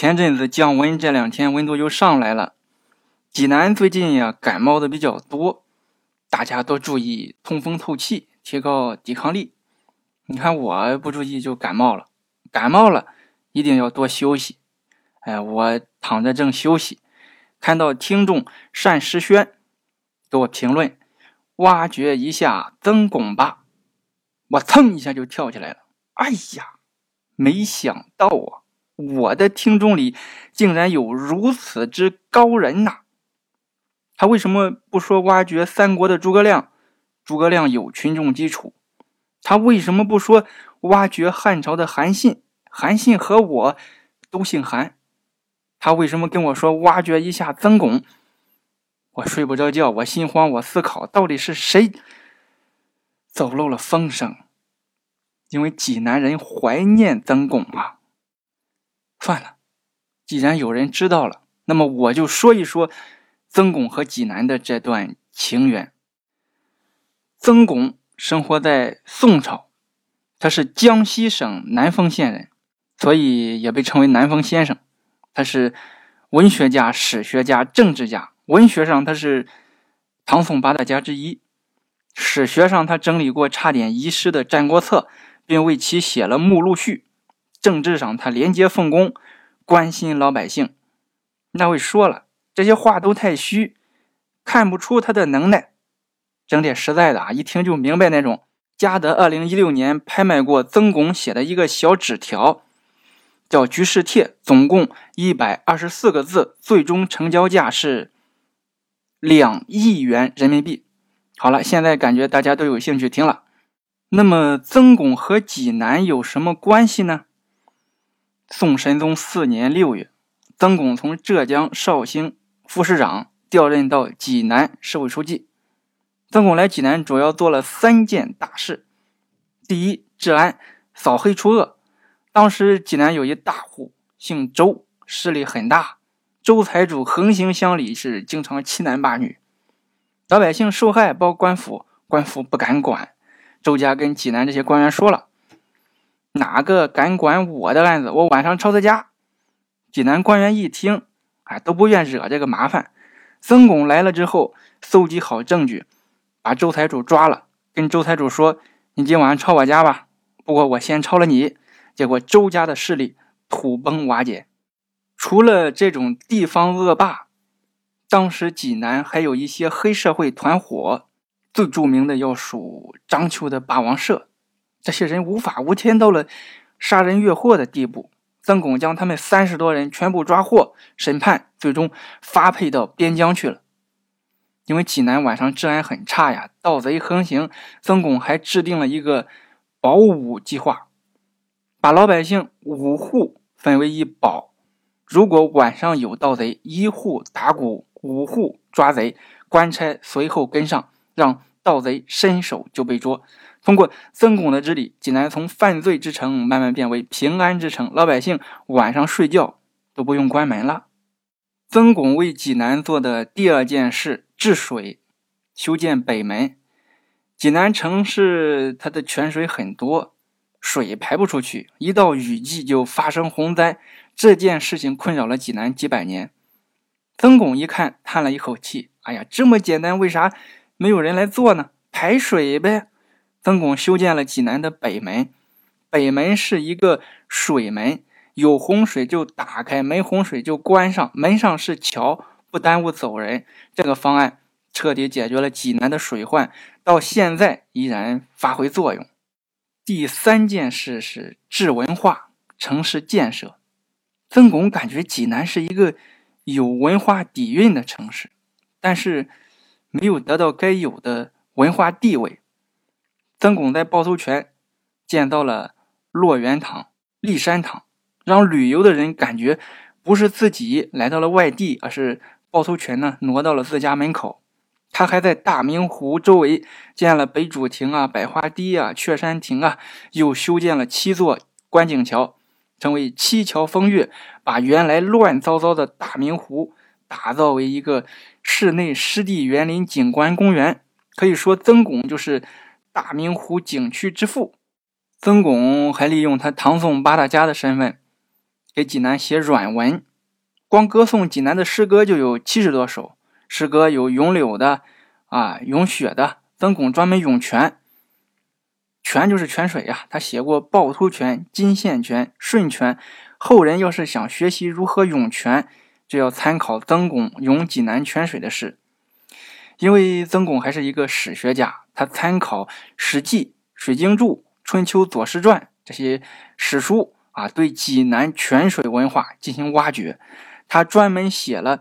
前阵子降温，这两天温度又上来了。济南最近呀感冒的比较多，大家多注意通风透气，提高抵抗力。你看我不注意就感冒了，感冒了一定要多休息。哎，我躺着正休息，看到听众单诗轩给我评论：“挖掘一下曾巩吧。”我蹭一下就跳起来了。哎呀，没想到啊，我的听众里竟然有如此之高人呐！他为什么不说挖掘三国的诸葛亮？诸葛亮有群众基础。他为什么不说挖掘汉朝的韩信？韩信和我都姓韩。他为什么跟我说挖掘一下曾巩？我睡不着觉，我心慌，我思考到底是谁走漏了风声？因为济南人怀念曾巩啊。算了，既然有人知道了，那么我就说一说曾巩和济南的这段情缘。曾巩生活在宋朝，他是江西省南丰县人，所以也被称为南丰先生。他是文学家、史学家、政治家。文学上他是唐宋八大家之一，史学上他整理过差点遗失的《战国策》，并为其写了目录序。政治上他廉洁奉公，关心老百姓。那位说了，这些话都太虚，看不出他的能耐。整点实在的啊，一听就明白那种。嘉德二零一六年拍卖过曾巩写的一个小纸条。叫《局势帖》，总共一百二十四个字，最终成交价是两亿元人民币。好了，现在感觉大家都有兴趣听了。那么，曾巩和济南有什么关系呢？宋神宗四年六月，曾巩从浙江绍兴副市长调任到济南市委书记。曾巩来济南主要做了三件大事：第一，治安，扫黑除恶。当时济南有一大户姓周，势力很大。周财主横行乡里，是经常欺男霸女，老百姓受害报官府，官府不敢管。周家跟济南这些官员说了：“哪个敢管我的案子，我晚上抄他家。”济南官员一听，啊，都不愿惹这个麻烦。曾巩来了之后，搜集好证据，把周财主抓了，跟周财主说：“你今晚抄我家吧，不过我先抄了你。”结果周家的势力土崩瓦解。除了这种地方恶霸，当时济南还有一些黑社会团伙，最著名的要数章丘的霸王社。这些人无法无天到了杀人越货的地步。曾巩将他们三十多人全部抓获审判，最终发配到边疆去了。因为济南晚上治安很差呀，盗贼横行，曾巩还制定了一个保五计划。把老百姓五户分为一保，如果晚上有盗贼，一户打鼓，五户抓贼，官差随后跟上，让盗贼伸手就被捉。通过曾巩的治理，济南从犯罪之城慢慢变为平安之城，老百姓晚上睡觉都不用关门了。曾巩为济南做的第二件事，治水，修建北门。济南城市它的泉水很多。水排不出去，一到雨季就发生洪灾。这件事情困扰了济南几百年。曾巩一看，叹了一口气：“哎呀，这么简单，为啥没有人来做呢？排水呗。”曾巩修建了济南的北门。北门是一个水门，有洪水就打开，没洪水就关上。门上是桥，不耽误走人。这个方案彻底解决了济南的水患，到现在依然发挥作用。第三件事是治文化、城市建设。曾巩感觉济南是一个有文化底蕴的城市，但是没有得到该有的文化地位。曾巩在趵突泉建造了洛源堂、骊山堂，让旅游的人感觉不是自己来到了外地，而是趵突泉呢挪到了自家门口。他还在大明湖周围建了北主亭啊、百花堤啊、雀山亭啊，又修建了七座观景桥，成为七桥风月，把原来乱糟糟的大明湖打造为一个室内湿地园林景观公园。可以说，曾巩就是大明湖景区之父。曾巩还利用他唐宋八大家的身份，给济南写软文，光歌颂济南的诗歌就有七十多首。诗歌有咏柳的，啊，咏雪的。曾巩专门咏泉，泉就是泉水呀。他写过趵突泉、金线泉、顺泉。后人要是想学习如何咏泉，就要参考曾巩咏济南泉水的诗。因为曾巩还是一个史学家，他参考《史记》《水经注》《春秋左氏传》这些史书啊，对济南泉水文化进行挖掘。他专门写了《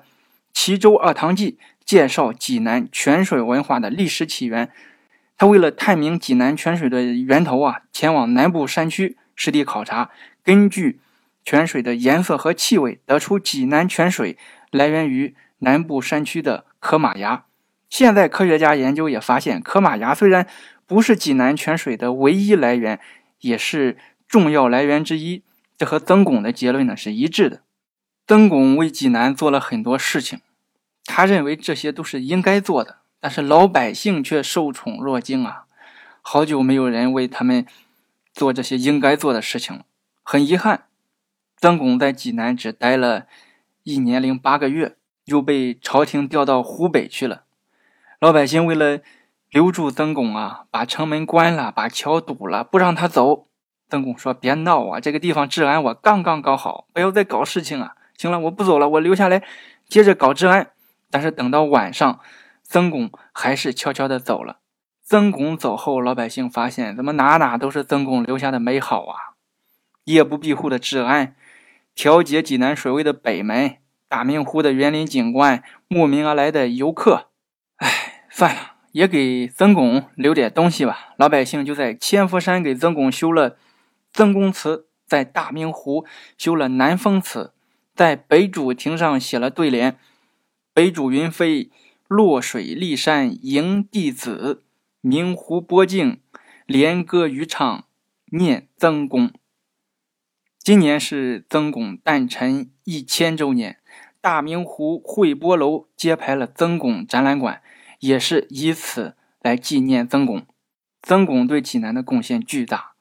齐州二堂记》，介绍济南泉水文化的历史起源。他为了探明济南泉水的源头啊，前往南部山区实地考察，根据泉水的颜色和气味，得出济南泉水来源于南部山区的科马崖。现在科学家研究也发现，科马崖虽然不是济南泉水的唯一来源，也是重要来源之一。这和曾巩的结论呢是一致的。曾巩为济南做了很多事情，他认为这些都是应该做的，但是老百姓却受宠若惊啊！好久没有人为他们做这些应该做的事情了，很遗憾，曾巩在济南只待了一年零八个月，又被朝廷调到湖北去了。老百姓为了留住曾巩啊，把城门关了，把桥堵了，不让他走。曾巩说：“别闹啊，这个地方治安我刚刚搞好，不要再搞事情啊！行了，我不走了，我留下来接着搞治安。”但是等到晚上，曾巩还是悄悄的走了。曾巩走后，老百姓发现怎么哪哪都是曾巩留下的美好啊！夜不闭户的治安，调节济南水位的北门，大明湖的园林景观，慕名而来的游客。算了，也给曾巩留点东西吧。老百姓就在千佛山给曾巩修了曾公祠，在大明湖修了南风祠，在北主亭上写了对联：“北主云飞，落水骊山迎弟子；明湖波静，连歌渔唱念曾公。”今年是曾巩诞辰一千周年，大明湖汇波楼揭牌了曾巩展览馆。也是以此来纪念曾巩。曾巩对济南的贡献巨大，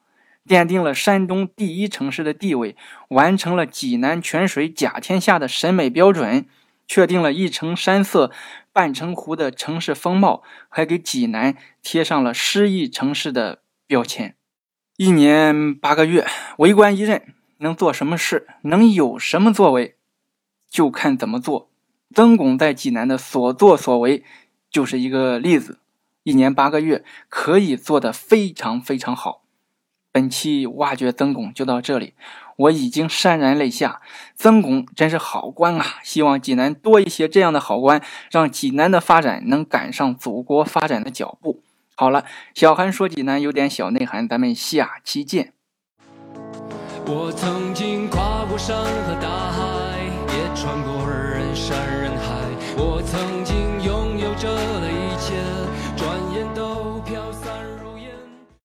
奠定了山东第一城市的地位，完成了济南泉水甲天下的审美标准，确定了一城山色半城湖的城市风貌，还给济南贴上了诗意城市的标签。一年八个月，为官一任，能做什么事，能有什么作为，就看怎么做。曾巩在济南的所作所为。就是一个例子，一年八个月可以做得非常非常好。本期挖掘曾巩就到这里，我已经潸然泪下。曾巩真是好官啊！希望济南多一些这样的好官，让济南的发展能赶上祖国发展的脚步。好了，小韩说济南有点小内涵，咱们下期见。我曾经跨过山和大海，也穿过人山人海。我曾 Georgia.